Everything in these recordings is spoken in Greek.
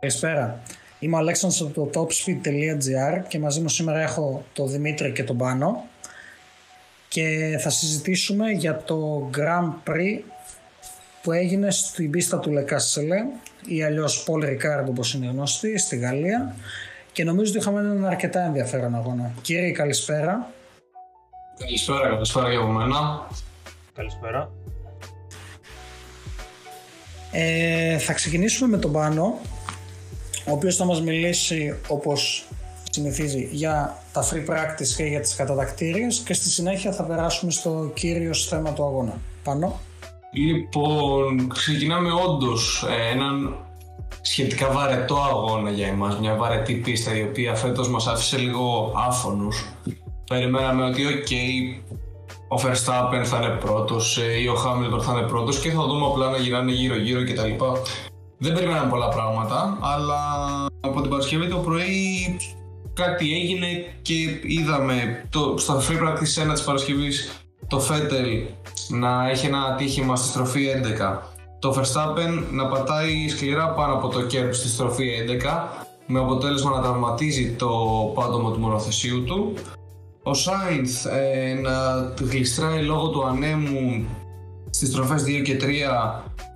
Καλησπέρα. Είμαι ο Αλέξανδρος από το topspeed.gr και μαζί μου σήμερα έχω τον Δημήτρη και τον Πάνο και θα συζητήσουμε για το Grand Prix που έγινε στην πίστα του Λεκάσσελε ή αλλιώς Paul Ricard όπως είναι γνωστή στη Γαλλία και νομίζω ότι είχαμε έναν αρκετά ενδιαφέρον αγώνα. Κύριε καλησπέρα. Καλησπέρα, καλησπέρα για μένα. Καλησπέρα. Ε, θα ξεκινήσουμε με τον Πάνο ο οποίος θα μας μιλήσει όπως συνηθίζει για τα free practice και για τις κατατακτήριες και στη συνέχεια θα περάσουμε στο κύριο θέμα του αγώνα. Πάνω. Λοιπόν, ξεκινάμε όντως ε, έναν σχετικά βαρετό αγώνα για εμάς, μια βαρετή πίστα η οποία φέτος μας άφησε λίγο άφωνους. Περιμέναμε ότι ok, ο Verstappen θα είναι πρώτος ε, ή ο Hamilton θα είναι πρώτος και θα δούμε απλά να γυρνάνε γύρω γύρω κτλ. Δεν περιμέναμε πολλά πράγματα, αλλά από την Παρασκευή το πρωί κάτι έγινε και είδαμε το, στο free practice 1 της Παρασκευής το Φέτελ να έχει ένα ατύχημα στη στροφή 11. Το Verstappen να πατάει σκληρά πάνω από το κέρδος στη στροφή 11 με αποτέλεσμα να τραυματίζει το πάτωμα του μονοθεσίου του. Ο Σάινθ ε, να γλιστράει λόγω του ανέμου στις στροφές 2 και 3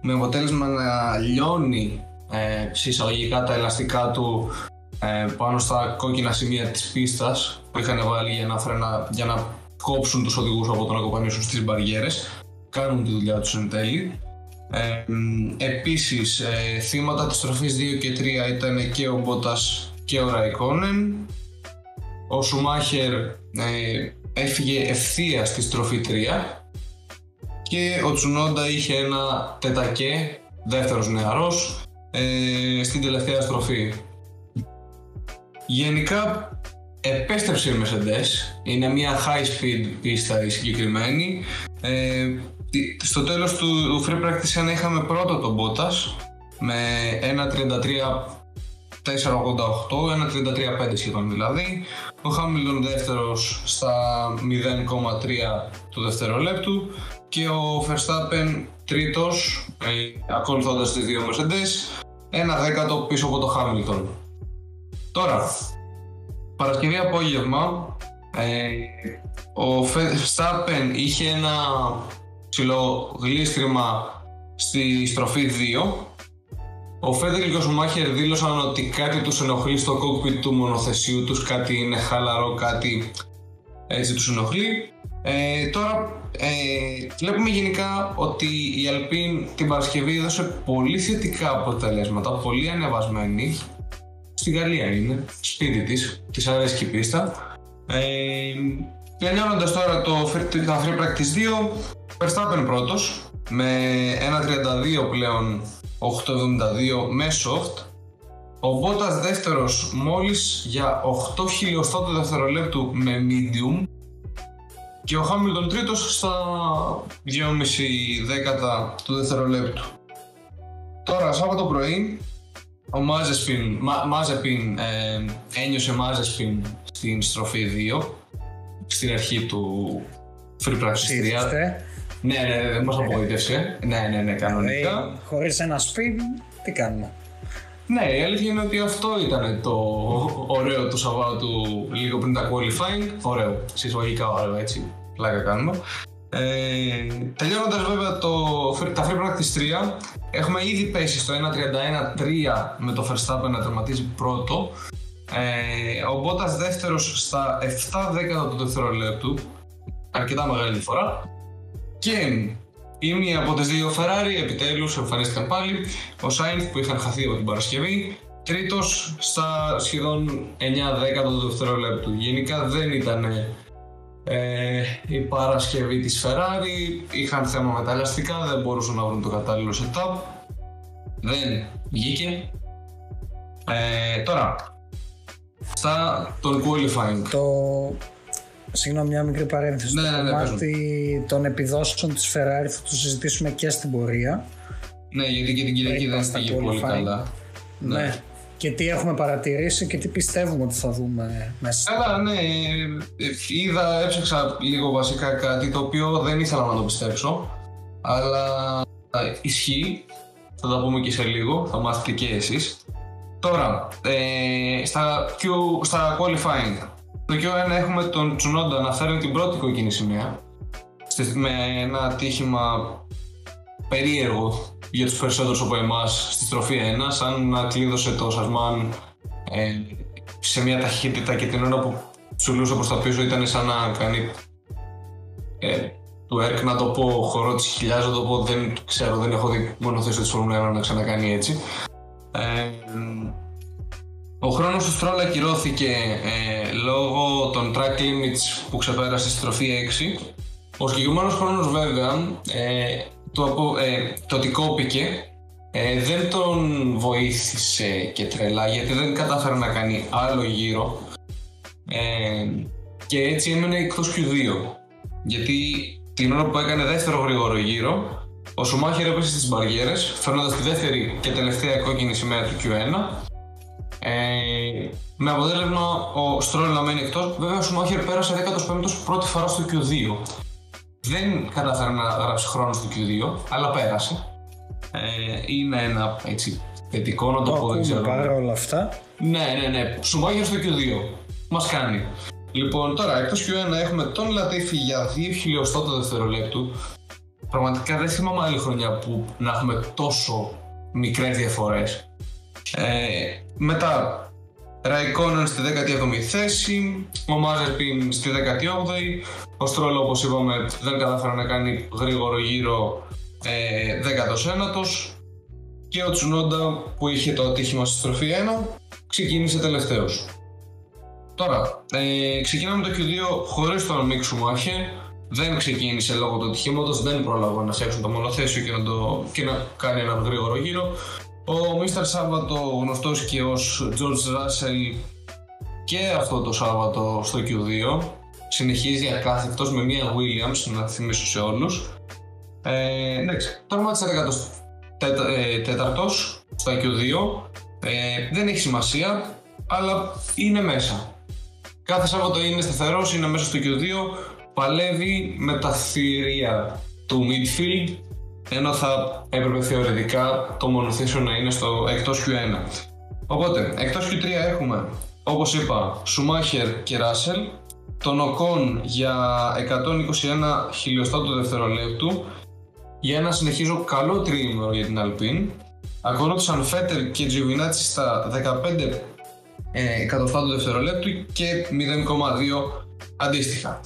με αποτέλεσμα να λιώνει ε, συσσαγωγικά τα ελαστικά του ε, πάνω στα κόκκινα σημεία της πίστας που είχαν βάλει για να, φρενα, για να κόψουν τους οδηγούς από το να κοπανίσουν στις μπαριέρες. Κάνουν τη δουλειά τους εν τέλει. Ε, επίσης ε, θύματα της στροφής 2 και 3 ήταν και ο Μπότας και ο Ραϊκόνεν. Ο Σουμάχερ ε, έφυγε ευθεία στη στροφή 3 και ο Τσουνόντα είχε ένα τετακέ, δεύτερος νεαρός, ε, στην τελευταία στροφή. Γενικά επέστρεψε η Mercedes, είναι μια high speed πίστα η συγκεκριμένη. Ε, στο τέλος του, του free practice είχαμε πρώτο τον Bottas με 1.33 4.88, 1.33.5 σχεδόν δηλαδή. Ο Χάμιλτον δεύτερος στα 0,3 του δευτερολέπτου και ο Verstappen τρίτος, ε, ακολουθώντας τις δύο Mercedes, ένα δέκατο πίσω από το Hamilton. Τώρα, Παρασκευή απόγευμα, ε, ο Verstappen είχε ένα ψηλό γλίστριμα στη στροφή 2 ο Φέντελ και ο Σουμάχερ δήλωσαν ότι κάτι τους ενοχλεί στο κόκπιτ του μονοθεσίου τους, κάτι είναι χαλαρό, κάτι έτσι τους ενοχλεί. Ε, τώρα ε, βλέπουμε γενικά ότι η Αλπίν την Παρασκευή έδωσε πολύ θετικά αποτελέσματα, πολύ ανεβασμένη. Στη Γαλλία είναι, σπίτι της, της αρέσει η πίστα. Ε, Τελειώνοντας τώρα το, τα Free Practice 2, Verstappen πρώτος με 1.32 πλέον 8.72 με soft. Ο Μπότας δεύτερος μόλις για 8 χιλιοστά του δευτερολέπτου με medium και ο Χάμιλτον τρίτος στα 2,5 δέκατα του δευτερολέπτου. Τώρα, Σάββατο πρωί, ο Μάζεσπιν, Μάζεπιν ε, ένιωσε Μάζεσπιν στην στροφή 2, στην αρχή του Free Practice 3. Ναι, ναι, δεν μας απογοήτευσε. Ναι, ναι, ναι, κανονικά. Χωρίς ένα σπίτι, τι κάνουμε; Ναι, η αλήθεια είναι ότι αυτό ήταν το ωραίο του Σαββάτου λίγο πριν τα qualifying. Ωραίο, συσσαγωγικά ωραίο έτσι, πλάκα κάνουμε. Ε, Τελειώνοντας βέβαια το, τα Free Practice 3, έχουμε ήδη πέσει στο 1.31-3 με το Verstappen να τερματίζει πρώτο. Ε, ο Bottas δεύτερος στα 7 δέκατα του δευτερολέπτου, αρκετά μεγάλη διαφορά. Και η μία από τις δύο Ferrari επιτέλους εμφανίστηκαν πάλι. Ο Σάινθ που είχαν χαθεί από την Παρασκευή. Τρίτος στα σχεδόν 9 δέκατα του δευτερολέπτου. Γενικά δεν ήταν ε, η Παρασκευή της Ferrari. Είχαν θέμα με τα ελαστικά, δεν μπορούσαν να βρουν το κατάλληλο setup. Δεν βγήκε. Ε, τώρα, στα τον qualifying. Το, Συγγνώμη, μια μικρή παρένθεση. Ναι, το ναι, κομμάτι των επιδόσεων της Ferrari θα το συζητήσουμε και στην πορεία. Ναι, γιατί και την Κυριακή δεν πήγε πολύ καλά. Ναι. ναι. Και τι έχουμε παρατηρήσει και τι πιστεύουμε ότι θα δούμε μέσα. Καλά, ναι. Είδα, έψαξα λίγο βασικά κάτι το οποίο δεν ήθελα να το πιστέψω. Αλλά ισχύει. Θα τα πούμε και σε λίγο, θα μάθετε και εσείς. Τώρα, ε, στα, Q, στα qualifying, το Q1 έχουμε τον Τσουνόντα να φέρει την πρώτη κόκκινη σημαία με ένα ατύχημα περίεργο για τους περισσότερους από εμάς στη στροφή 1 σαν να κλείδωσε το Σασμάν ε, σε μια ταχύτητα και την ώρα που τσουλούσε προς τα πίσω ήταν σαν να κάνει ε, του ΕΡΚ να το πω χορό της χιλιάς, να το πω δεν ξέρω, δεν έχω δει μονοθέσιο της Φόρμουλα 1 να ξανακάνει έτσι. Ε, ο χρόνος του Στρόλ ακυρώθηκε ε, λόγω των track limits που ξεπέρασε στη στροφή 6. Ο συγκεκριμένος χρόνος βέβαια, ε, το, ε, το ότι κόπηκε, ε, δεν τον βοήθησε και τρελά γιατί δεν κατάφερε να κάνει άλλο γύρο. Ε, και έτσι έμενε εκτός Q2 γιατί την ώρα που έκανε δεύτερο γρήγορο γύρο ο Σουμάχερ έπεσε στις μπαριέρες φέρνοντας τη δεύτερη και τελευταία κόκκινη σημαία του Q1 ε, με αποτέλεσμα ο Στρόλ να μένει εκτός βέβαια ο Σουμάχερ πέρασε 15ο πρώτη φορά στο Q2 δεν κατάφερε να γράψει χρόνο στο Q2 αλλά πέρασε ε, είναι ένα έτσι θετικό να το, το πω, δεν ξέρω. Πάρα όλα αυτά. Ναι, ναι, ναι. Σουμάγερ στο Q2. Μας κάνει. Λοιπόν, τώρα εκτός Q1 έχουμε τον Λατίφη για 2 χιλιοστό το δευτερολέπτου. Πραγματικά δεν θυμάμαι άλλη χρονιά που να έχουμε τόσο μικρές διαφορές. Ε, μετά, Ραϊκόνεν στη 17η θέση, ο Μάζερπιν στη 18η, ο Στρόλο όπως είπαμε δεν κατάφερε να κάνει γρήγορο γύρο ε, 19ος και ο Τσουνόντα που είχε το ατύχημα στη στροφή 1 ξεκίνησε τελευταίος. Τώρα, ε, ξεκινάμε το Q2 χωρίς τον Μικ Σουμάχερ. Δεν ξεκίνησε λόγω του ατυχήματος, δεν πρόλαβα να φτιάξουν το μονοθέσιο και να, το, και να κάνει ένα γρήγορο γύρο. Ο Μίστερ Σάββατο, γνωστός και ως George Russell και αυτό το Σάββατο στο Q2, συνεχίζει ακάθεκτος με μία Williams, να θυμίσω σε όλους. Ε, εντάξει, τερμάτισε 14ο στο Q2. Ε, δεν έχει σημασία, αλλά είναι μέσα. Κάθε Σάββατο είναι σταθερός, είναι μέσα στο Q2, παλεύει με τα θηρία του midfield, ενώ θα έπρεπε θεωρητικά το μονοθέσιο να είναι στο εκτός Q1. Οπότε, εκτός Q3 έχουμε, όπως είπα, Schumacher και Russell, τον Ocon για 121 χιλιοστά του δευτερολέπτου για ένα συνεχίζω καλό τρίμηνο για την Alpine. Ακολούθησαν Φέτερ και Τζιουβινάτσι στα 15 ε, εκατοστά του δευτερολέπτου και 0,2 αντίστοιχα.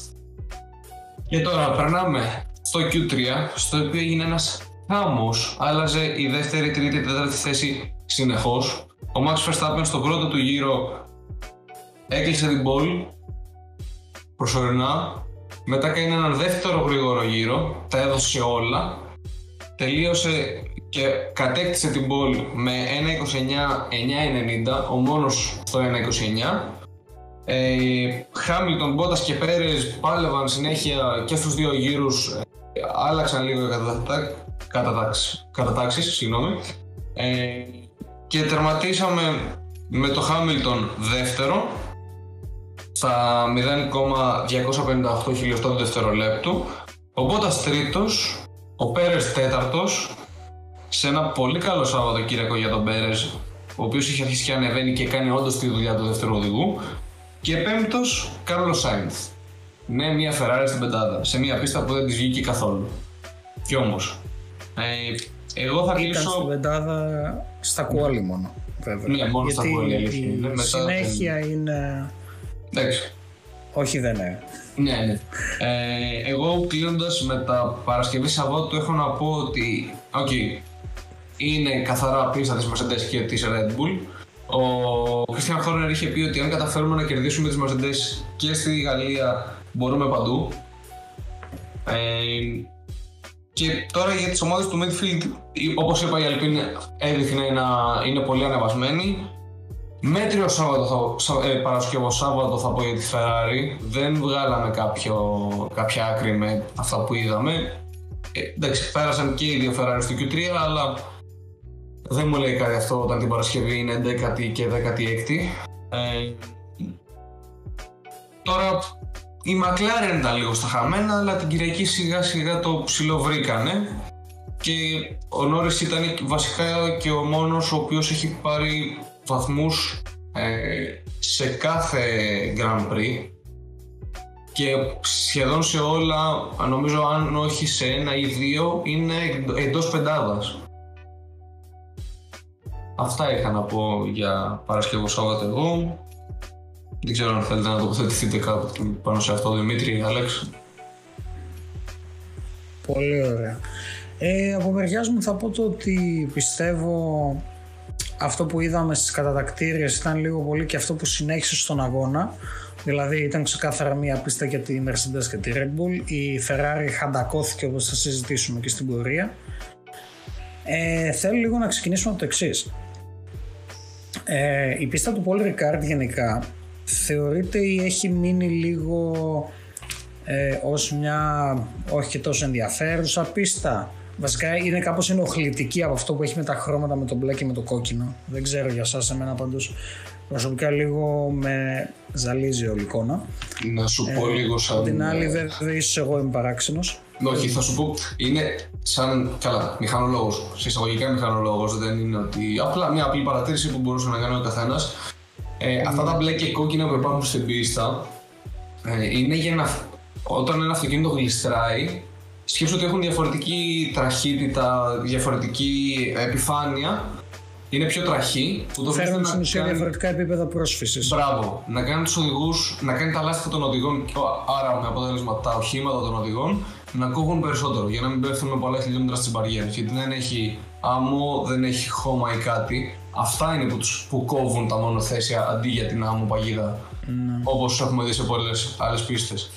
Και τώρα περνάμε στο Q3, στο οποίο έγινε ένας χάμος, άλλαζε η δεύτερη, τρίτη, τέταρτη θέση συνεχώς. Ο Max Verstappen στο πρώτο του γύρο έκλεισε την πόλη προσωρινά, μετά κάνει έναν δεύτερο γρήγορο γύρο, τα έδωσε όλα τελείωσε και κατέκτησε την πόλη με 1.29-9.90, ο μόνος στο 1.29. Ε, Χάμιλτον, Μπότας και Πέρες πάλευαν συνέχεια και στους δύο γύρους, ε, άλλαξαν λίγο οι κατατάξεις, κατατάξεις συγγνώμη. Ε, και τερματίσαμε με το Χάμιλτον δεύτερο στα 0,258 χιλιοστό του δευτερολέπτου. Ο Μπότας τρίτος ο Πέρες τέταρτος, σε ένα πολύ καλό Σαββατοκύριακο για τον Πέρες, ο οποίος είχε αρχίσει και ανεβαίνει και κάνει όντως τη δουλειά του δεύτερου οδηγού. Και πέμπτος, Κάρλος Σάινθ. Ναι, μια Ferrari στην πεντάδα, σε μια πίστα που δεν της βγήκε καθόλου. Κι όμως. Ε, εγώ θα κλείσω. στην πεντάδα στα κουόλι μόνο. Βέβαια. Ναι, μόνο Γιατί στα κουόλι. Η συνέχεια είναι. Εντάξει. Όχι, δεν είναι. Ναι, ναι. Ε, εγώ κλείνοντας με τα Παρασκευή Σαββάτου έχω να πω ότι okay, είναι καθαρά πίστα της Mercedes και της Red Bull. Ο Christian Horner είχε πει ότι αν καταφέρουμε να κερδίσουμε τις Mercedes και στη Γαλλία μπορούμε παντού. Ε, και τώρα για τις ομάδες του midfield, όπως είπα η Alpine έδειχνε να είναι πολύ ανεβασμένη. Μέτριο Σάββατο, θα, ε, Παρασκευό Σάββατο θα πω για τη Ferrari. Δεν βγάλαμε κάποιο, κάποια άκρη με αυτά που είδαμε. Ε, εντάξει, πέρασαν και οι δύο Ferrari στο Q3, αλλά δεν μου λέει κάτι αυτό όταν την Παρασκευή είναι 11η και 16η. Ε, τώρα η McLaren ήταν λίγο στα χαμένα, αλλά την Κυριακή σιγά σιγά το ψιλοβρήκανε και ο Νόρις ήταν βασικά και ο μόνος ο οποίος έχει πάρει βαθμούς ε, σε κάθε Grand Prix και σχεδόν σε όλα, νομίζω αν όχι σε ένα ή δύο, είναι εντός πεντάδας. Αυτά είχα να πω για Παρασκευό Σάββατο εγώ. Δεν ξέρω αν θέλετε να τοποθετηθείτε κάπου πάνω σε αυτό, Δημήτρη, Άλεξ. Πολύ ωραία. Ε, από μεριάς μου θα πω το ότι πιστεύω αυτό που είδαμε στις κατατακτήριες ήταν λίγο πολύ και αυτό που συνέχισε στον αγώνα. Δηλαδή ήταν ξεκάθαρα μία πίστα για τη Mercedes και τη Red Bull. Η Ferrari χαντακώθηκε όπως θα συζητήσουμε και στην πορεία. Ε, θέλω λίγο να ξεκινήσουμε από το εξής. Ε, η πίστα του Paul Ricard γενικά θεωρείται ή έχει μείνει λίγο ε, ως μια όχι και τόσο ενδιαφέρουσα πίστα; Βασικά είναι κάπως ενοχλητική από αυτό που έχει με τα χρώματα με το μπλε και με το κόκκινο. Δεν ξέρω για σας, εμένα πάντως προσωπικά λίγο με ζαλίζει όλη εικόνα. Να σου πω ε, λίγο σαν... την άλλη βέβαια ίσως εγώ είμαι παράξενος. Όχι, θα σου πω, είναι σαν, καλά, μηχανολόγος, σε εισαγωγικά μηχανολόγος, δεν είναι ότι, απλά μια απλή παρατήρηση που μπορούσε να κάνει ο καθένας. Ε, αυτά τα μπλε και κόκκινα που υπάρχουν στην πίστα ε, είναι για να όταν ένα αυτοκίνητο γλιστράει, σκέψου ότι έχουν διαφορετική τραχύτητα, διαφορετική επιφάνεια. Είναι πιο τραχή. Που το Φέρνουν στην ουσία κάνει... διαφορετικά επίπεδα πρόσφυσης. Μπράβο. Να κάνει τους οδηγούς, να κάνει τα λάστιχα των οδηγών, άρα με αποτέλεσμα τα οχήματα των οδηγών, να κόβουν περισσότερο για να μην πέφτουν με πολλά χιλιόμετρα στι μπαριέρε. Γιατί δεν έχει άμμο, δεν έχει χώμα ή κάτι. Αυτά είναι που, τους, που κόβουν τα μονοθέσια αντί για την άμμο παγίδα. Ναι. Όπως έχουμε δει σε πολλές άλλες πίστες.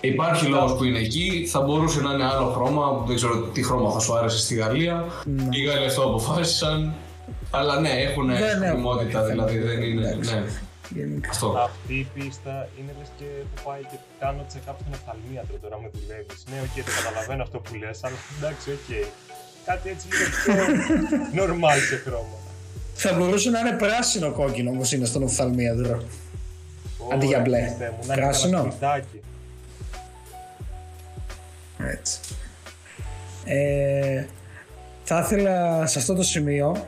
Υπάρχει λόγος που είναι εκεί, θα μπορούσε να είναι άλλο χρώμα, δεν ξέρω τι χρώμα θα σου άρεσε στη Γαλλία. Ναι. Οι Γάλλοι αυτό αποφάσισαν. Αλλά ναι, έχουν χρησιμότητα, δηλαδή δεν είναι. Ναι. Αυτό. Αυτή η πίστα είναι λες και που πάει και κάνω check-up στην οφθαλμίατρο τώρα με δουλεύεις. Ναι, οκ, okay, το καταλαβαίνω αυτό που λες, αλλά εντάξει, OK. Okay. Κάτι έτσι λίγο πιο normal σε χρώμα. Θα μπορούσε να είναι πράσινο κόκκινο όμω είναι στον οφθαλμίατρο. Αντί για μπλε. Πράσινο. Έτσι. Ε, θα ήθελα σε αυτό το σημείο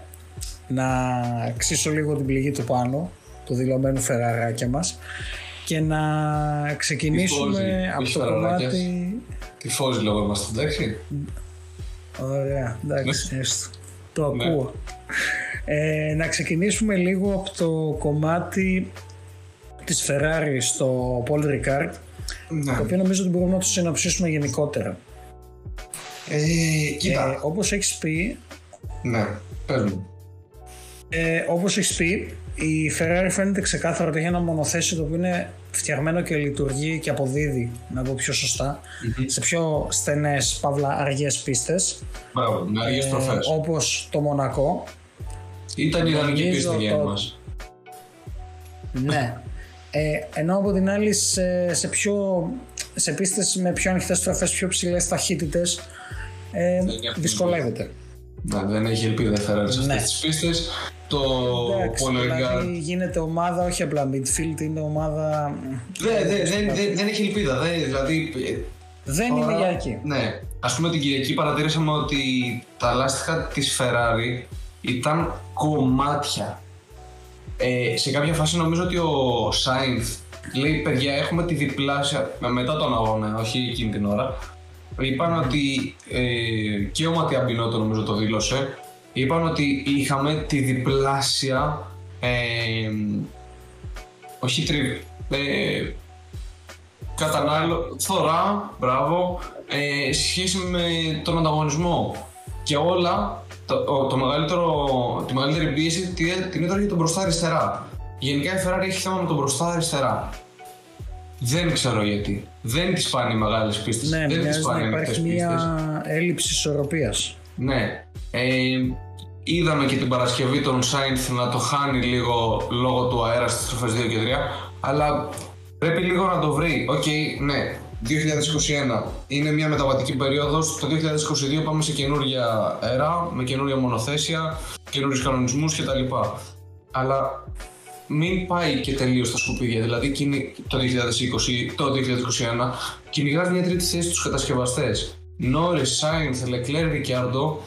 να ξύσω λίγο την πληγή του πάνω, του δηλωμένου φεραράκια μας και να ξεκινήσουμε από το κομμάτι... Τι φόζει λόγω μας, εντάξει. Ωραία, εντάξει, ναι. έστω. Το ναι. Ακούω. Ε, να ξεκινήσουμε λίγο από το κομμάτι της Ferrari στο Paul Ricard ναι. Το οποίο νομίζω ότι μπορούμε να το συνοψίσουμε γενικότερα. Ε, κοίτα. Ε, όπως έχεις πει... Ναι, πες μου. Ε, όπως έχεις πει, η Ferrari φαίνεται ξεκάθαρα ότι έχει ένα μονοθέσιο το οποίο είναι φτιαγμένο και λειτουργεί και αποδίδει, να πω πιο σωστα σε πιο στενές, παύλα αργές πίστες. Μπράβο, με αργές ε, Όπως το Μονακό. Ήταν η ιδανική πίστη για εμάς. Ναι. Ε, ενώ από την άλλη σε, σε, πιο, σε πίστες με πιο ανοιχτές στροφές, πιο ψηλές ταχύτητες ε, δυσκολεύεται. Ναι, δεν έχει ελπίδα θα σε αυτές ναι. τις πίστες. Το δηλαδή γίνεται ομάδα όχι απλά midfield, είναι ομάδα... Δεν, δεν, δεν, δεν, δεν έχει ελπίδα, δεν, δηλαδή... Δεν τώρα, είναι για εκεί. Ναι, ας πούμε την Κυριακή παρατήρησαμε ότι τα λάστιχα της Ferrari ήταν κομμάτια. Ε, σε κάποια φάση νομίζω ότι ο Σάινθ λέει παιδιά έχουμε τη διπλάσια, μετά τον αγώνα, όχι εκείνη την ώρα, είπαν ότι ε, και ο Ματιά Μπινότο νομίζω το δήλωσε, είπαν ότι είχαμε τη διπλάσια, ε, όχι τριβ, ε, κατανάλω, φθορά, μπράβο, ε, σχέση με τον ανταγωνισμό. Και όλα το, το μεγαλύτερο, τη μεγαλύτερη πίεση την έδωσε για τον μπροστά αριστερά. Γενικά η Ferrari έχει θέμα με τον μπροστά αριστερά. Δεν ξέρω γιατί. Δεν της πάνε οι μεγάλες πίστες. Ναι, δεν τις πάνε υπάρχει μια έλλειψη ισορροπίας. Ναι. Ε, είδαμε και την Παρασκευή τον Σάινθ να το χάνει λίγο λόγω του αέρα στις στροφές 2 και 3. Αλλά πρέπει λίγο να το βρει. OK, okay, ναι, 2021 είναι μια μεταβατική περίοδος. Το 2022 πάμε σε καινούργια era, με καινούργια μονοθέσια, καινούριους κανονισμούς κτλ. Αλλά μην πάει και τελείως στα σκουπίδια. Δηλαδή το 2020, το 2021 κυνηγάς μια τρίτη θέση στους κατασκευαστές. Νόρι, Σάινθ, Λεκλέρ, Ρικιάρντο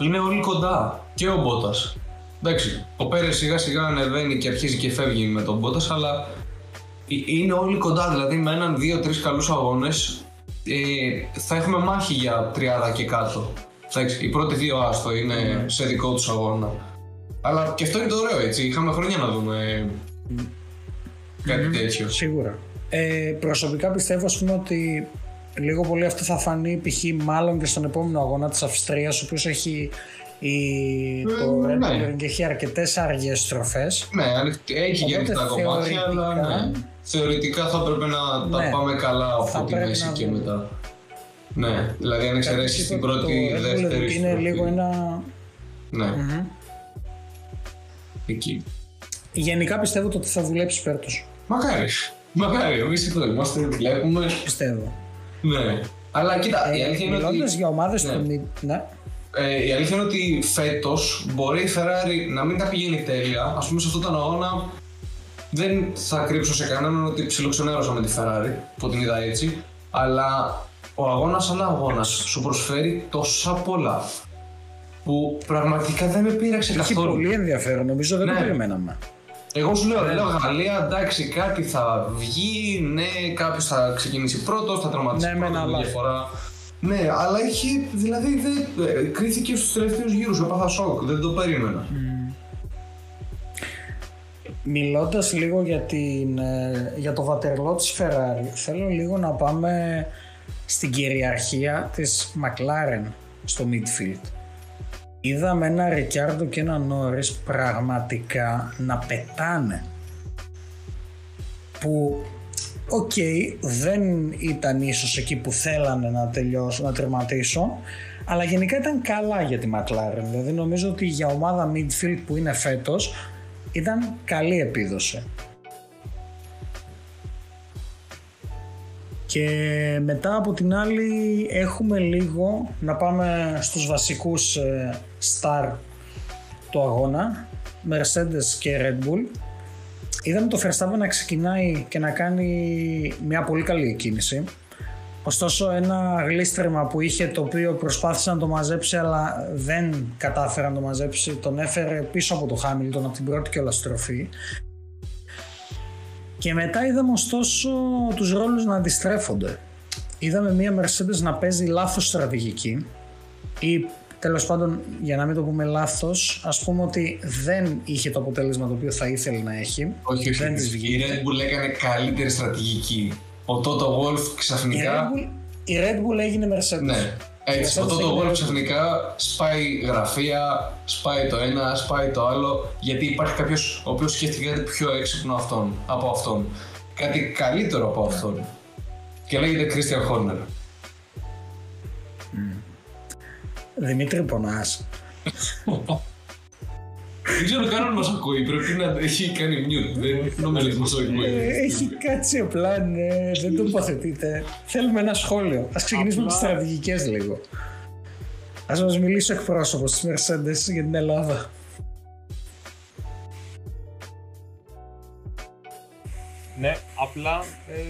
είναι όλοι κοντά. Και ο Μπότας. εντάξει, ο Πέρες σιγά σιγά ανεβαίνει και αρχίζει και φεύγει με τον Μπότας, αλλά ε, είναι όλοι κοντά. Δηλαδή με έναν, δύο, τρεις καλούς αγώνες ε, θα έχουμε μάχη για τριάδα και κάτω. Εντάξει, οι πρώτοι δύο άστο είναι Ναι. σε δικό τους αγώνα. Αλλά και αυτό είναι το ωραίο έτσι. Είχαμε χρόνια να δούμε κάτι τέτοιο. Σίγουρα. Ε, προσωπικά πιστεύω ας πούμε ότι λίγο πολύ αυτό θα φανεί π.χ. μάλλον και στον επόμενο αγώνα της Αυστρίας ο οποίος έχει η, το Ε, Red Bull ναι. Ring έχει αρκετές άργιες στροφές Ναι, ανοιχτή- έχει και Οπότε ανοιχτά κομμάτια, αλλά θεωρητικά- ναι. Θεωρητικά θα πρέπει να τα Ναι. πάμε καλά Θα από τη πρέπει μέση να και δούμε. μετά. Ναι, δηλαδή αν εξαιρέσεις Κάποιος την είπε ότι πρώτη, το Red Bull δεύτερη είναι στροφή. λίγο ένα... Ναι, Μμμ. εκεί. Γενικά πιστεύω ότι θα δουλέψεις φέτος. Μακάρι. Μακάρι, εμείς εδώ είμαστε, βλέπουμε. Πιστεύω. Ναι. Αλλά κοίτα, η Ε, αλήθεια είναι ότι. μιλώντας για ομάδες Ναι. του mid... Ναι. Ε, η αλήθεια είναι ότι φέτος μπορεί η Ferrari να μην τα πηγαίνει τέλεια. Α πούμε σε αυτόν τον αγώνα δεν θα κρύψω σε κανέναν ότι ψιλοξενέρωσα με τη Ferrari που την είδα έτσι. Αλλά ο αγώνας σαν αγώνας σου προσφέρει τόσα πολλά που πραγματικά δεν με πείραξε Έχει καθόλου. πολύ ενδιαφέρον, νομίζω δεν το Ναι. περιμέναμε. Εγώ σου λέω, λέω Γαλλία, εντάξει, κάτι θα βγει, ναι, κάποιος θα ξεκινήσει πρώτος, θα τραυματίσει Ναι, πρώτος μεν, με αλλά- διαφορά. Ναι, αλλά είχε, δηλαδή, δεν, ε, κρίθηκε στους τελευταίους γύρους, έπαθα σοκ, δεν το περίμενα. Μιλώντας λίγο για, την, ε, για το βατερλό της Ferrari, θέλω λίγο να πάμε στην κυριαρχία της McLaren στο midfield. Είδαμε ένα Ρικιάρντο και ένα Νόρις πραγματικά να πετάνε. Που, οκ, δεν ήταν ίσως εκεί που θέλανε να τελειώσουν, να τερματίσουν, αλλά γενικά ήταν καλά για τη McLaren. Δηλαδή νομίζω ότι για ομάδα midfield που είναι φέτος ήταν καλή επίδοση. Και μετά από την άλλη έχουμε λίγο να πάμε στους βασικούς ε, star του αγώνα, Mercedes και Red Bull. Είδαμε το Verstappen να ξεκινάει και να κάνει μια πολύ καλή κίνηση. Ωστόσο ένα γλίστρεμα που είχε το οποίο προσπάθησε να το μαζέψει αλλά δεν κατάφερε να το μαζέψει τον έφερε πίσω από το Χάμιλτον από την πρώτη και στροφή. Και μετά είδαμε ωστόσο τους ρόλους να αντιστρέφονται. Είδαμε μια Mercedes να παίζει λάθος στρατηγική ή τέλος πάντων για να μην το πούμε λάθος ας πούμε ότι δεν είχε το αποτέλεσμα το οποίο θα ήθελε να έχει. Όχι, όχι, δεν της η βγήκε. Red Bull έκανε καλύτερη στρατηγική. Ο Toto Wolff Η Red, ξαφνικά, Bull, η Red Bull έγινε Mercedes. ναι, έτσι, ο Mercedes Toto έγινε Wolff Red Bull. ξαφνικά σπάει γραφεία, σπάει το ένα, σπάει το άλλο, γιατί υπάρχει κάποιος ο οποίος σκέφτηκε κάτι πιο έξυπνο αυτόν, από αυτόν. Κάτι καλύτερο από αυτόν. Και λέγεται Christian Horner. Δημήτρη πονάς. Δεν ξέρω καν αν μας ακούει, πρέπει να έχει κάνει mute, δεν νομίζω ότι μας ακούει. Ε, Έχει κάτσει απλά, ναι, δεν τοποθετείτε. Θέλουμε ένα σχόλιο. Ας ξεκινήσουμε με τις στρατηγικές λίγο. Ας μας μιλήσει ο εκπρόσωπος της Mercedes για την Ελλάδα. Ναι, απλά ε,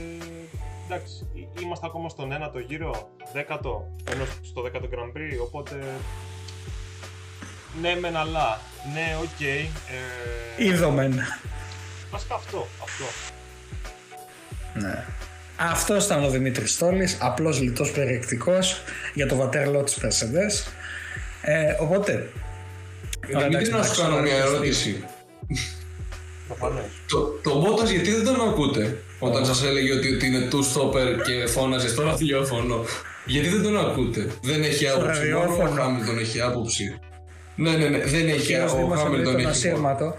εντάξει, εί- είμαστε ακόμα στον ένατο γύρο, δέκατο, ενώ στο δέκατο Grand Prix, οπότε ναι μεν αλλά, ναι οκ, ε, Είδομεν. βασικά αυτό, αυτό. Ναι. Αυτός ήταν ο Δημήτρης Στόλης, απλός λιτός περιεκτικός για το βατερλό της Mercedes. Ε, οπότε. Δημήτρη, εντάξει, να σου κάνω μια εντάξει, ερώτηση. Προφανώς. Το, το Bottas γιατί δεν τον ακούτε όταν σας έλεγε ότι, ότι είναι two stopper και φώναζε στο ραδιόφωνο; Γιατί δεν τον ακούτε; Δεν έχει άποψη. Μόνο ραδιόφωνο. ο Χάμιλτον έχει άποψη. Ναι, ναι, ναι. Δεν έχει Κύριος ο Δήμος εννοεί Χάμιλτον τον έχει. ασύρματο.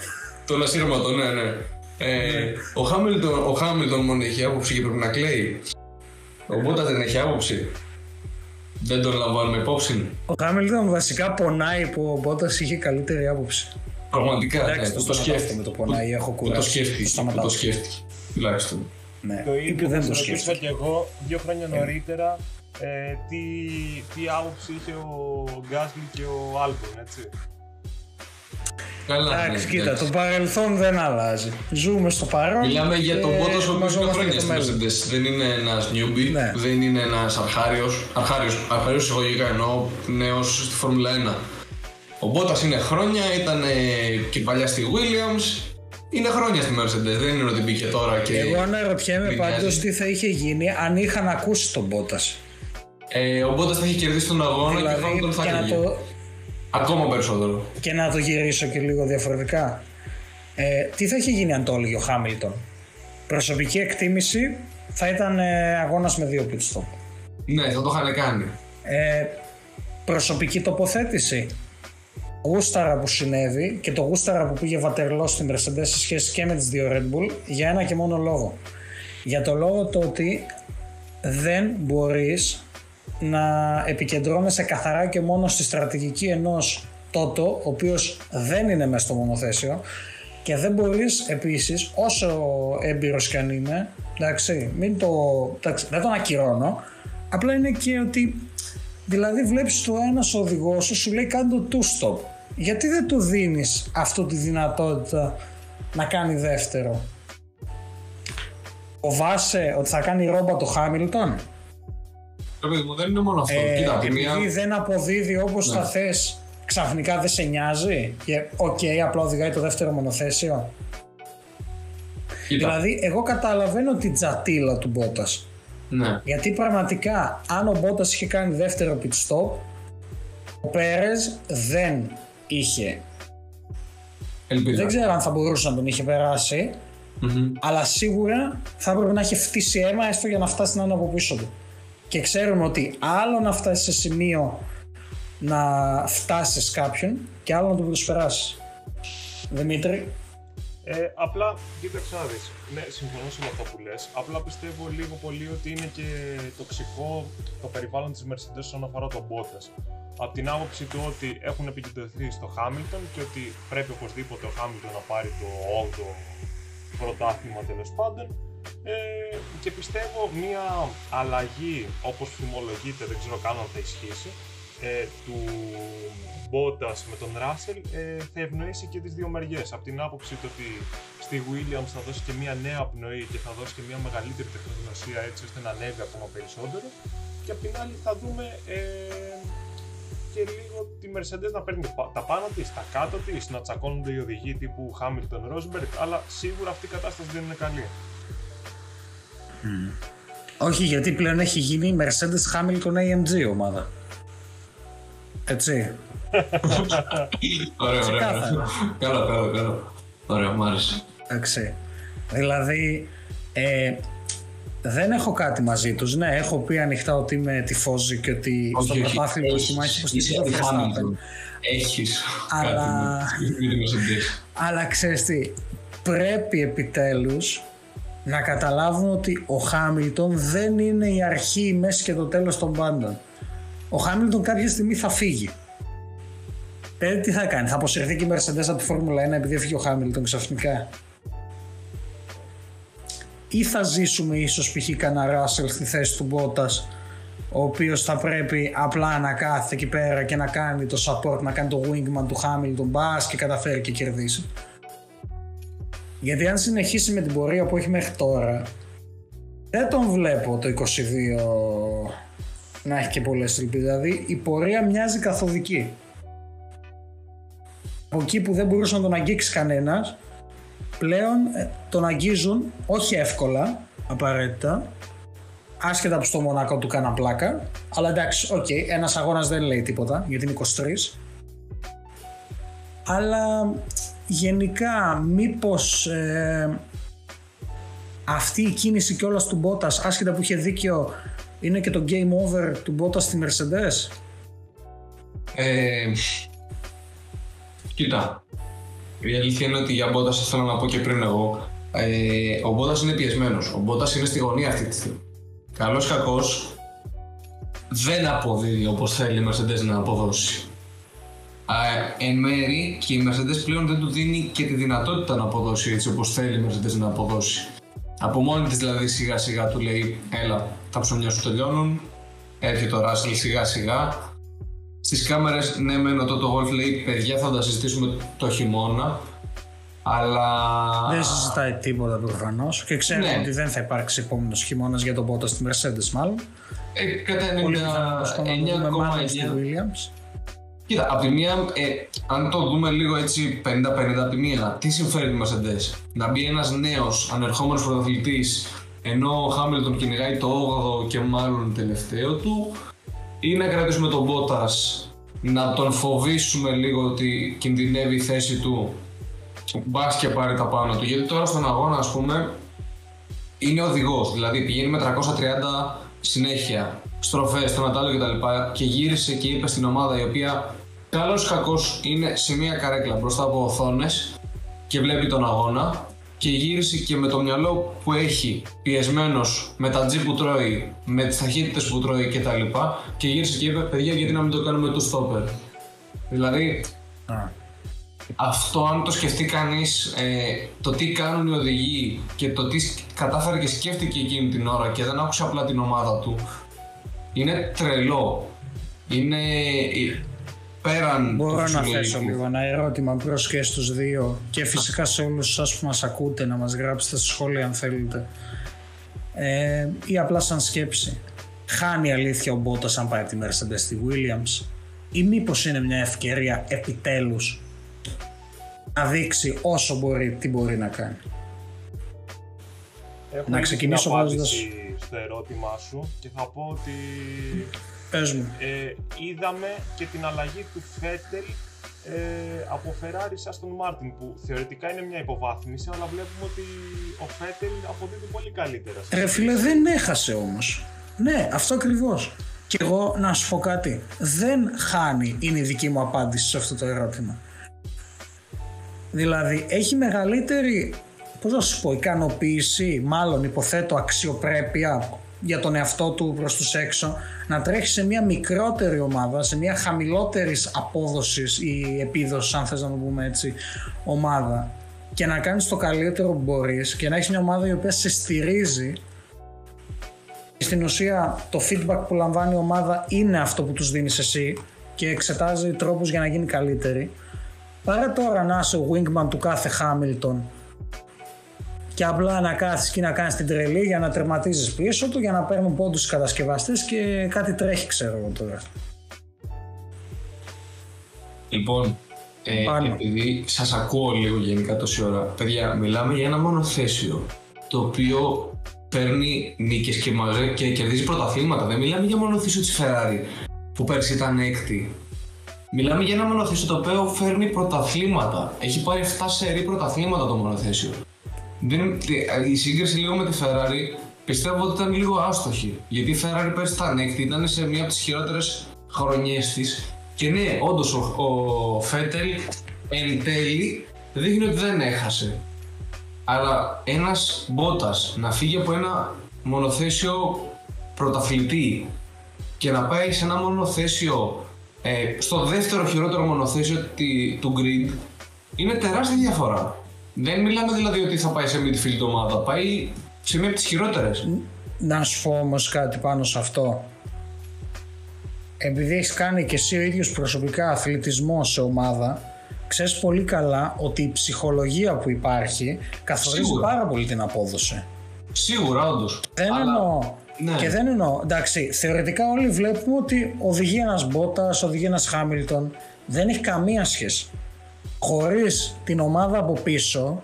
Τον ασύρματο, ναι, ναι. Ε, ο, Χάμιλτον, ο Χάμιλτον μόνο έχει άποψη και πρέπει να κλαίει. Ο Bottas δεν έχει άποψη. Δεν τον λαμβάνουμε υπόψη. Ο Χάμιλτον βασικά πονάει που ο Μπότας είχε καλύτερη άποψη. Πραγματικά. Εντάξει, ναι, το που το σταματάω σκέφτηκε. αυτό με το πονάει, έχω Που το κουράσει. σκέφτηκε. Που Σταματάω. το σκέφτηκε. Τουλάχιστον. Ναι. Το Ή ίδιο που δεν που το ρωτούσα σκέφτηκε. και εγώ δύο χρόνια νωρίτερα ε, τι, τι άποψη είχε ο Γκάσλι και ο Άλμπον, έτσι. Καλά. Εντάξει, ναι, κοίτα, εντάξει. το παρελθόν δεν αλλάζει. Ζούμε στο παρόν. Μιλάμε για τον και Bottas ο οποίος δύο μαζόμαστε χρόνια για το στη μέλλον. Mercedes. Δεν είναι ένας newbie, Ναι. δεν είναι ένας αρχάριος. Αρχάριος, αρχάριος εισαγωγικά εννοώ νέος στη Φόρμουλα 1. Ο Μπότας είναι χρόνια, ήταν και παλιά στη Williams, είναι χρόνια στη Mercedes, δεν είναι ότι μπήκε τώρα και. Εγώ αναρωτιέμαι πάντως τι θα είχε γίνει αν είχαν ακούσει τον Μπότας. Ε, ο Μπότα θα είχε κερδίσει τον αγώνα δηλαδή, και τον θα είχε. Το... Ακόμα περισσότερο. Και να το γυρίσω και λίγο διαφορετικά. Ε, τι θα είχε γίνει αν το έλεγε ο Χάμιλτον; Προσωπική εκτίμηση θα ήταν ε, αγώνας με δύο pit stop. Ναι, θα το είχαν κάνει. Ε, προσωπική τοποθέτηση γούσταρα που συνέβη και το γούσταρα που πήγε βατερλό στην Mercedes σε σχέση και με τις δύο Red Bull για ένα και μόνο λόγο. Για το λόγο το ότι δεν μπορείς να επικεντρώνεσαι καθαρά και μόνο στη στρατηγική ενός Τότο, ο οποίος δεν είναι μέσα στο μονοθέσιο και δεν μπορείς επίσης όσο έμπειρος κι αν είναι, εντάξει, μην το, εντάξει, δεν τον ακυρώνω, απλά είναι και ότι Δηλαδή βλέπεις το ένας οδηγός σου, σου λέει κάνε το two stop γιατί δεν του δίνεις αυτό τη δυνατότητα να κάνει δεύτερο; Φοβάσαι ότι θα κάνει ρόμπα το Χάμιλτον; Ρε μου, δεν είναι μόνο αυτό. Ε, Κοίτα, επειδή δεν αποδίδει όπως ναι. θα θες, ξαφνικά δεν σε νοιάζει και OK, okay, απλά οδηγάει το δεύτερο μονοθέσιο. Κοίτα. Δηλαδή, εγώ καταλαβαίνω την τζατίλα του Μπότας. Ναι. Γιατί πραγματικά, αν ο Μπότας είχε κάνει δεύτερο pit stop, ο Πέρες δεν είχε. Ελπίζω. Δεν ξέρω αν θα μπορούσε να τον είχε αλλά σίγουρα θα έπρεπε να έχει φτύσει αίμα έστω για να φτάσει να είναι από πίσω του. Και ξέρουμε ότι άλλο να φτάσεις σε σημείο να φτάσεις κάποιον και άλλο να τον προσπεράσεις. Δημήτρη. Ε, απλά, κοίταξε να δεις, ναι, συμφωνώ με αυτό που λες, απλά πιστεύω λίγο πολύ ότι είναι και τοξικό το περιβάλλον της Mercedes όσον αφορά τον Bottas από την άποψη του ότι έχουν επικεντρωθεί στο Χάμιλτον και ότι πρέπει οπωσδήποτε ο Χάμιλτον να πάρει το 8ο πρωτάθλημα τέλος πάντων. Ε, και πιστεύω μια αλλαγή όπως φημολογείται, δεν ξέρω καν αν θα ισχύσει, ε, του Bottas με τον Russell ε, θα ευνοήσει και τις δύο μεριές. Από την άποψη του ότι στη Williams θα δώσει και μια νέα πνοή και θα δώσει και μια μεγαλύτερη τεχνογνωσία έτσι ώστε να ανέβει ακόμα περισσότερο και από την άλλη θα δούμε ε, και λίγο τη Mercedes να παίρνει τα πάνω της, τα κάτω της, να τσακώνονται οι οδηγοί τύπου Hamilton Rosberg, αλλά σίγουρα αυτή η κατάσταση δεν είναι καλή. Όχι, γιατί πλέον έχει γίνει η Mercedes Hamilton AMG ομάδα. Έτσι. Ωραία, ωραία. Καλά, καλά, καλά. Ωραία, μου άρεσε. Εντάξει. Δηλαδή, ε, δεν έχω κάτι μαζί τους. Ναι, έχω πει ανοιχτά ότι είμαι τυφώζη και ότι όχι, στο πρωτάθλημα έχει μάχη υποστηρίζει το Verstappen. Έχεις. Αλλά. αλλά ξέρεις τι, πρέπει επιτέλους να καταλάβουν ότι ο Χάμιλτον δεν είναι η αρχή, η μέση και το τέλος των πάντων. Ο Χάμιλτον κάποια στιγμή θα φύγει. Πέρα τι θα κάνει, θα αποσυρθεί και η Mercedes από τη Φόρμουλα 1 επειδή έφυγε ο Χάμιλτον ξαφνικά; Ή θα ζήσουμε ίσως π.χ. κανένα Ράσελ στη θέση του Μπότας ο οποίος θα πρέπει απλά να κάθεται εκεί πέρα και να κάνει το support, να κάνει το wingman του Hamilton Bass και καταφέρει και κερδίσει. Γιατί αν συνεχίσει με την πορεία που έχει μέχρι τώρα, δεν τον βλέπω το 22 να έχει και πολλές ελπίδες. Δηλαδή η πορεία μοιάζει καθοδική. Από εκεί που δεν μπορούσε να τον αγγίξει κανένας, πλέον ε, τον αγγίζουν όχι εύκολα απαραίτητα άσχετα που στο Μονακό του κάνα πλάκα αλλά εντάξει, OK, okay, ένας αγώνας δεν λέει τίποτα γιατί είναι 23 αλλά γενικά μήπως ε, αυτή η κίνηση κιόλας του Μπότας άσχετα που είχε δίκιο είναι και το game over του Μπότας στη Mercedes; Ε, κοίτα η αλήθεια είναι ότι για Μπότα θέλω να πω και πριν εγώ. Ε, ο Μπότας είναι πιεσμένος. Ο Μπότας είναι στη γωνία αυτή τη στιγμή. Καλός ή κακός δεν αποδίδει όπως θέλει η Mercedes να αποδώσει. Ε, εν μέρη και η Mercedes πλέον δεν του δίνει και τη δυνατότητα να αποδώσει έτσι όπως θέλει η Mercedes να αποδώσει. Από μόνη της δηλαδή σιγά σιγά του λέει: Έλα, τα ψωμιά σου τελειώνουν. Έρχεται ο Ράσελ σιγά σιγά Στις κάμερες, ναι, μένω το, το Wolf λέει παιδιά θα τα συζητήσουμε το χειμώνα. Αλλά. Δεν συζητάει τίποτα προφανώς και ξέρουμε ναι. ότι δεν θα υπάρξει επόμενος χειμώνας για τον Πότα στη Mercedes, μάλλον. Ε, κατά 99,9. Κοίτα, από τη μία, ε, αν το δούμε λίγο έτσι 50-50 από τη μία, τι συμφέρει τη Mercedes; Να μπει ένας νέος ανερχόμενος πρωταθλητής ενώ ο Χάμιλτον κυνηγάει το 8ο και μάλλον τελευταίο του ή να κρατήσουμε τον Bottas να τον φοβήσουμε λίγο ότι κινδυνεύει η θέση του μπας και πάρει τα πάνω του. Γιατί τώρα στον αγώνα, ας πούμε, είναι οδηγός. Δηλαδή πηγαίνει με 330 συνέχεια στροφέ στον Ατάλο κτλ. Και, και γύρισε και είπε στην ομάδα η οποία καλό ή κακό είναι σε μια καρέκλα μπροστά από οθόνες και βλέπει τον αγώνα και γύρισε και με το μυαλό που έχει πιεσμένος με τα τζι που τρώει, με τις ταχύτητες που τρώει κτλ. Και, και γύρισε και είπε: Παιδιά, γιατί να μην το κάνουμε του στόπερ. Δηλαδή, αυτό αν το σκεφτεί κανείς, ε, το τι κάνουν οι οδηγοί και το τι κατάφερε και σκέφτηκε εκείνη την ώρα και δεν άκουσε απλά την ομάδα του, είναι τρελό. Είναι πέραν Μπορώ να θέσω λίγο ένα ερώτημα προ και στους δύο και φυσικά σε όλους εσάς που μας ακούτε να μας γράψετε στα σχόλια αν θέλετε ε, ή απλά σαν σκέψη. Χάνει αλήθεια ο Μπότας αν πάει τη Mercedes στη Williams ή μήπως είναι μια ευκαιρία επιτέλους να δείξει όσο μπορεί τι μπορεί να κάνει. Έχω να ξεκινήσω βάζοντας... στο ερώτημά σου και θα πω ότι Πες μου. Ε, είδαμε και την αλλαγή του Φέτελ ε, από Ferrari σε Aston Martin που θεωρητικά είναι μια υποβάθμιση αλλά βλέπουμε ότι ο Φέτελ αποδίδει πολύ καλύτερα. Ρε φίλε δεν έχασε όμως. Ναι, αυτό ακριβώς. Και εγώ να σου πω κάτι. Δεν χάνει είναι η δική μου απάντηση σε αυτό το ερώτημα. Δηλαδή έχει μεγαλύτερη, πώς να σου πω, ικανοποίηση, μάλλον υποθέτω αξιοπρέπεια για τον εαυτό του προς τους έξω να τρέχει σε μια μικρότερη ομάδα, σε μια χαμηλότερης απόδοσης ή επίδοσης, αν θες να το πούμε έτσι, ομάδα. Και να κάνεις το καλύτερο που μπορείς και να έχεις μια ομάδα η οποία σε στηρίζει. Στην ουσία το feedback που λαμβάνει η ομάδα είναι αυτό που τους δίνεις εσύ και εξετάζει τρόπους για να γίνει καλύτερη. Παρά τώρα να είσαι ο wingman του κάθε Hamilton και απλά να κάθεις και να κάνεις την τρελή για να τερματίζεις πίσω του για να παίρνουν πόντους οι κατασκευαστές και κάτι τρέχει ξέρω εγώ τώρα. Λοιπόν, ε, επειδή σας ακούω λίγο γενικά τόση ώρα, παιδιά, μιλάμε για ένα μονοθέσιο το οποίο παίρνει νίκες και, μαζε, και κερδίζει πρωταθλήματα. Δεν μιλάμε για μονοθέσιο της Ferrari που πέρσι ήταν έκτη. Μιλάμε για ένα μονοθέσιο το οποίο φέρνει πρωταθλήματα. Έχει πάρει 7 σερή πρωταθλήματα το μονοθέσιο. Δεν, η σύγκριση λίγο με τη Ferrari πιστεύω ότι ήταν λίγο άστοχη. Γιατί η Ferrari πέρσι ήταν έκτη, ήταν σε μία από τις χειρότερες χρονιές της. Και ναι, όντως ο, ο Φέτελ εν τέλει δείχνει ότι δεν έχασε. Αλλά ένας μπότας να φύγει από ένα μονοθέσιο πρωταθλητή και να πάει σε ένα μονοθέσιο ε, στο δεύτερο χειρότερο μονοθέσιο του grid είναι τεράστια διαφορά. Δεν μιλάμε δηλαδή ότι θα πάει σε midfield ομάδα, πάει σε μία από τις χειρότερες. Να σου πω όμως κάτι πάνω σε αυτό. Επειδή έχεις κάνει και εσύ ο ίδιος προσωπικά αθλητισμό σε ομάδα, ξέρεις πολύ καλά ότι η ψυχολογία που υπάρχει καθορίζει πάρα πολύ την απόδοση. Σίγουρα, όντως. Δεν Αλλά... εννοώ. Ναι. Και δεν εννοώ. Εντάξει, θεωρητικά όλοι βλέπουμε ότι οδηγεί ένας Μπότας, οδηγεί ένας Χάμιλτον. Δεν έχει καμία σχέση χωρίς την ομάδα από πίσω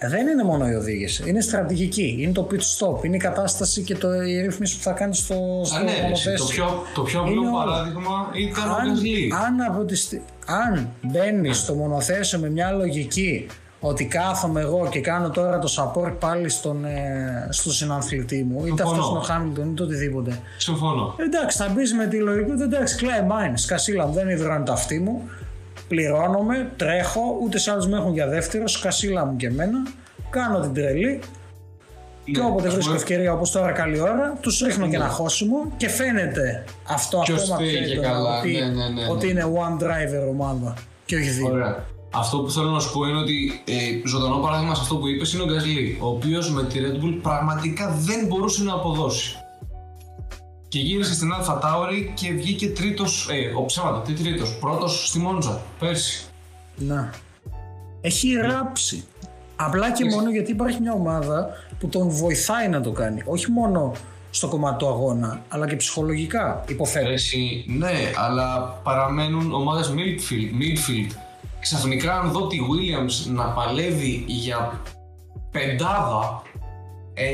δεν είναι μόνο η οδήγηση, είναι στρατηγική, είναι το pit stop, είναι η κατάσταση και το, η ρύθμιση που θα κάνει στο, στο ναι, το πιο, το πιο απλό παράδειγμα ήταν αν, ο Αν, αν μπαίνει στο μονοθέσιο με μια λογική ότι κάθομαι εγώ και κάνω τώρα το support πάλι στον, ε, στο συνανθλητή μου, είτε αυτός είναι ο Χάμιλτον είτε οτιδήποτε. Συμφωνώ. Εντάξει, θα μπεις με τη λογική ότι εντάξει, κλαίει μάιν, σκασίλα μου, δεν υδρώνει το αυτί μου πληρώνομαι, τρέχω, ούτε σε άλλους με έχουν για δεύτερο, σκασίλα μου και εμένα, κάνω την τρελή και ναι, όποτε βρίσκω ευκαιρία όπως τώρα καλή ώρα, τους ρίχνω ναι. και ένα χώσιμο και φαίνεται αυτό ακόμα πιο καλά. Ότι, ναι, ναι, ναι, ότι είναι one driver ομάδα και όχι δύο. Ωραία. Αυτό που θέλω να σου πω είναι ότι ε, ζωντανό παράδειγμα σε αυτό που είπες είναι ο Γκαζλί, ο οποίος με τη Red Bull πραγματικά δεν μπορούσε να αποδώσει και γύρισε στην Αλφα Τάουρι και βγήκε τρίτος. Ε, ο ψέματα, τι τρίτος. Πρώτος στη Μόντζα πέρσι. Να. Έχει ράψει. Απλά και μόνο γιατί υπάρχει μια ομάδα που τον βοηθάει να το κάνει. Όχι μόνο στο κομμάτι του αγώνα, αλλά και ψυχολογικά, υποθέτω. Εσύ, ναι, αλλά παραμένουν ομάδες midfield, midfield. Ξαφνικά αν δω τη Williams να παλεύει για πεντάδα, ε,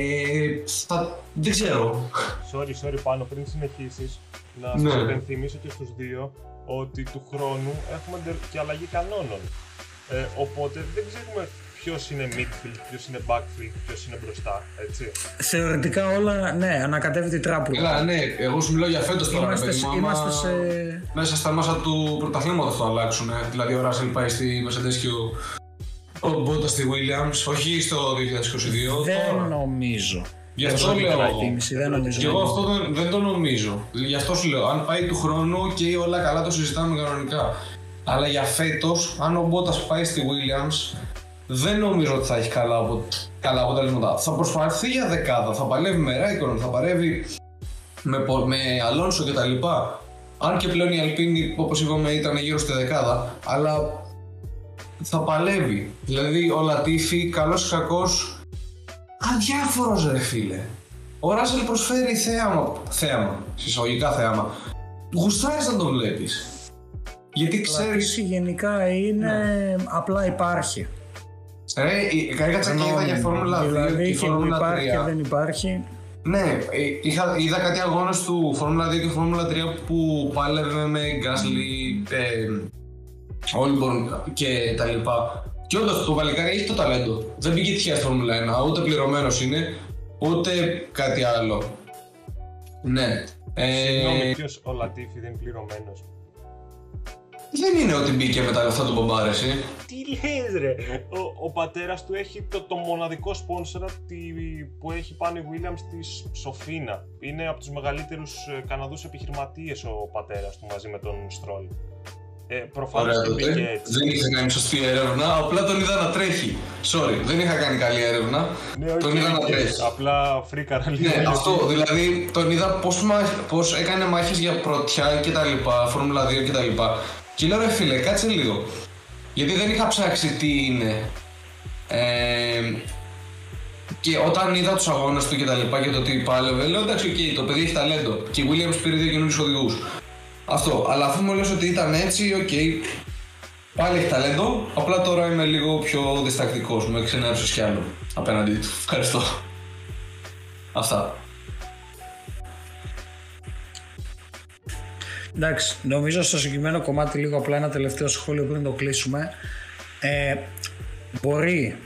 θα, δεν ξέρω. Sorry, sorry, πάνω πριν συνεχίσεις, να Ναι. σας υπενθυμίσω και στους δύο ότι του χρόνου έχουμε ντε- και αλλαγή κανόνων. Ε, οπότε δεν ξέρουμε ποιος είναι midfield, ποιος είναι backfield, ποιος είναι μπροστά, έτσι. Θεωρητικά όλα, ναι, ανακατεύεται η τράπουλα. Καλά, ναι, εγώ σου μιλάω για φέτος τώρα, ρε Είμαστε, παιδί μου, άμα είμαστε σε... μέσα στα μέσα του πρωταθλήματος το αλλάξουν. ε. Δηλαδή ο Ράσελ πάει στη Mercedes και ο, ο Μπότας στη Williams, όχι στο 2022. Δεν τώρα. νομίζω. Γι' αυτό Προσωπική λέω. εκτίμηση, δεν νομίζω. Και εγώ αυτό δεν, δεν το νομίζω. Γι' αυτό σου λέω, αν πάει του χρόνου και όλα καλά το συζητάμε κανονικά. Αλλά για φέτος, αν ο Μπότας πάει στη Williams, δεν νομίζω ότι θα έχει καλά, απο... καλά αποτελέσματα. Θα προσπαθεί για δεκάδα, θα παλεύει με Ράικον, θα παλεύει με, Πο- με Αλόνσο κτλ. Αν και πλέον η Αλπίνη, όπως είπαμε, ήταν γύρω στη δεκάδα, αλλά θα παλεύει. Δηλαδή, ο Λατίφη, καλός ή κακός, αδιάφορος ρε φίλε. Ο Ράσελ προσφέρει θέαμα, θέαμα, συσσαγωγικά θέαμα. Γουστάρεις να τον βλέπεις. Γιατί ξέρεις, Λατίφη γενικά είναι απλά υπάρχει. ρε, η- έκατσα και είδα για Φόρμουλα 2 δηλαδή και και που Φόρμουλα υπάρχει και 3. δεν υπάρχει. Ναι, ε, είχα, είδα κάτι αγώνες του Φόρμουλα 2 και Φόρμουλα 3 που πάλευε με Γκάσλι, ε, Όλμπορν και τα λοιπά. Και όντως το Βαλικάρι έχει το ταλέντο. Δεν πήγε τυχαία στη Φόρμουλα 1, ούτε πληρωμένος είναι, ούτε κάτι άλλο. Ναι. Ε, Συγγνώμη, ποιος ο Λατίφη δεν είναι πληρωμένος. δεν είναι ότι μπήκε με τα λεφτά του μπομπάρεση. Τι λες ρε, ο, ο πατέρας του έχει το, το μοναδικό σπόνσορα τη, που έχει πάνω η Williams στη Σοφίνα. Είναι από τους μεγαλύτερους ε, Καναδούς επιχειρηματίες ο πατέρας του μαζί με τον Στρόλ. Ε, προφανώς Ωραία και τότε. μπήκε έτσι. Δεν είχα κάνει σωστή έρευνα, απλά τον είδα να τρέχει. Sorry, δεν είχα κάνει καλή έρευνα. Ναι, τον οκ, είδα να οκ. τρέχει. Απλά φρίκαρα λίγο. Ναι, γιατί- αυτό. Δηλαδή τον είδα πώς, μα- πώς έκανε μάχες για πρωτιά και τα λοιπά, Φόρμουλα 2 και τα λοιπά. Και λέω ρε φίλε, κάτσε λίγο. Γιατί δεν είχα ψάξει τι είναι. Ε, και όταν είδα τους αγώνες του και τα λοιπά και το τι πάλευε, λέω εντάξει, οκ, το παιδί έχει ταλέντο. Και η Williams πήρε δύο καινούριους οδηγούς. Αυτό. Αλλά αφού μου λες ότι ήταν έτσι, οκ, πάλι έχει ταλέντο. Απλά τώρα είμαι λίγο πιο διστακτικός. Με ξενέρωσες κι άλλο απέναντί του. Ευχαριστώ. Αυτά. Εντάξει, νομίζω στο συγκεκριμένο κομμάτι λίγο απλά ένα τελευταίο σχόλιο πριν το κλείσουμε. Ε, μπορεί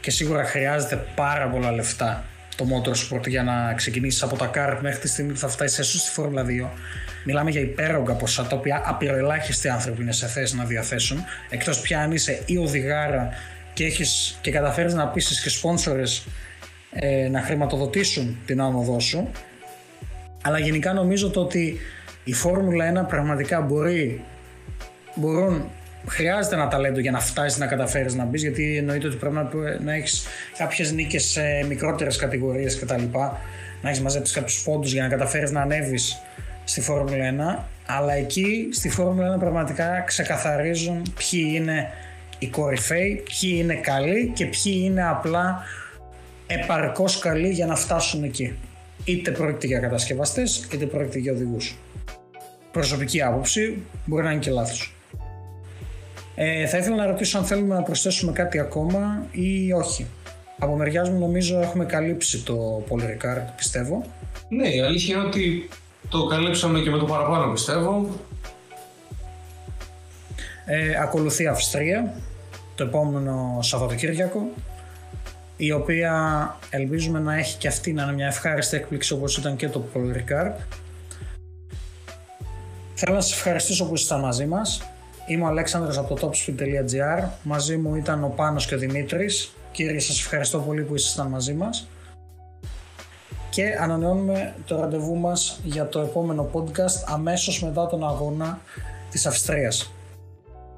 και σίγουρα χρειάζεται πάρα πολλά λεφτά το motorsport για να ξεκινήσεις από τα kart μέχρι τη στιγμή που θα φτάσεις έσω στη Φόρμουλα 2. Μιλάμε για υπέρογκα ποσά τα οποία απειροελάχιστοι άνθρωποι είναι σε θέση να διαθέσουν. Εκτός πια αν είσαι ή οδηγάρα και, έχεις, και καταφέρεις να πείσεις και σπόνσορες ε, να χρηματοδοτήσουν την άνοδό σου. Αλλά γενικά νομίζω το ότι η Φόρμουλα 1 πραγματικά μπορεί, μπορούν, χρειάζεται ένα ταλέντο για να φτάσεις να καταφέρεις να μπεις, γιατί εννοείται ότι πρέπει να, να έχεις κάποιες νίκες σε μικρότερες κατηγορίες κτλ. Να έχεις μαζέψεις κάποιους πόντους για να καταφέρεις να ανέβεις στη Φόρμουλα 1. Αλλά εκεί στη Φόρμουλα 1 πραγματικά ξεκαθαρίζουν ποιοι είναι οι κορυφαίοι, ποιοι είναι καλοί και ποιοι είναι απλά επαρκώς καλοί για να φτάσουν εκεί. Είτε πρόκειται για κατασκευαστές, είτε πρόκειται για οδηγούς. Προσωπική άποψη, μπορεί να είναι και λάθος. Ε, θα ήθελα να ρωτήσω αν θέλουμε να προσθέσουμε κάτι ακόμα ή όχι. Από μεριά μου νομίζω έχουμε καλύψει το Paul Ricard, πιστεύω. Ναι, η αλήθεια είναι ότι το καλύψαμε και με το παραπάνω πιστεύω. Ε, ακολουθεί Αυστρία το επόμενο Σαββατοκύριακο η οποία ελπίζουμε να έχει και αυτή να είναι μια ευχάριστη έκπληξη όπως ήταν και το Paul Ricard. Θέλω να σας ευχαριστήσω που ήσασταν μαζί μας. Είμαι ο Αλέξανδρος από το topspeed.gr. Μαζί μου ήταν ο Πάνος και ο Δημήτρης. Κύριε, σας ευχαριστώ πολύ που ήσασταν μαζί μας. Και ανανεώνουμε το ραντεβού μας για το επόμενο podcast αμέσως μετά τον αγώνα της Αυστρίας.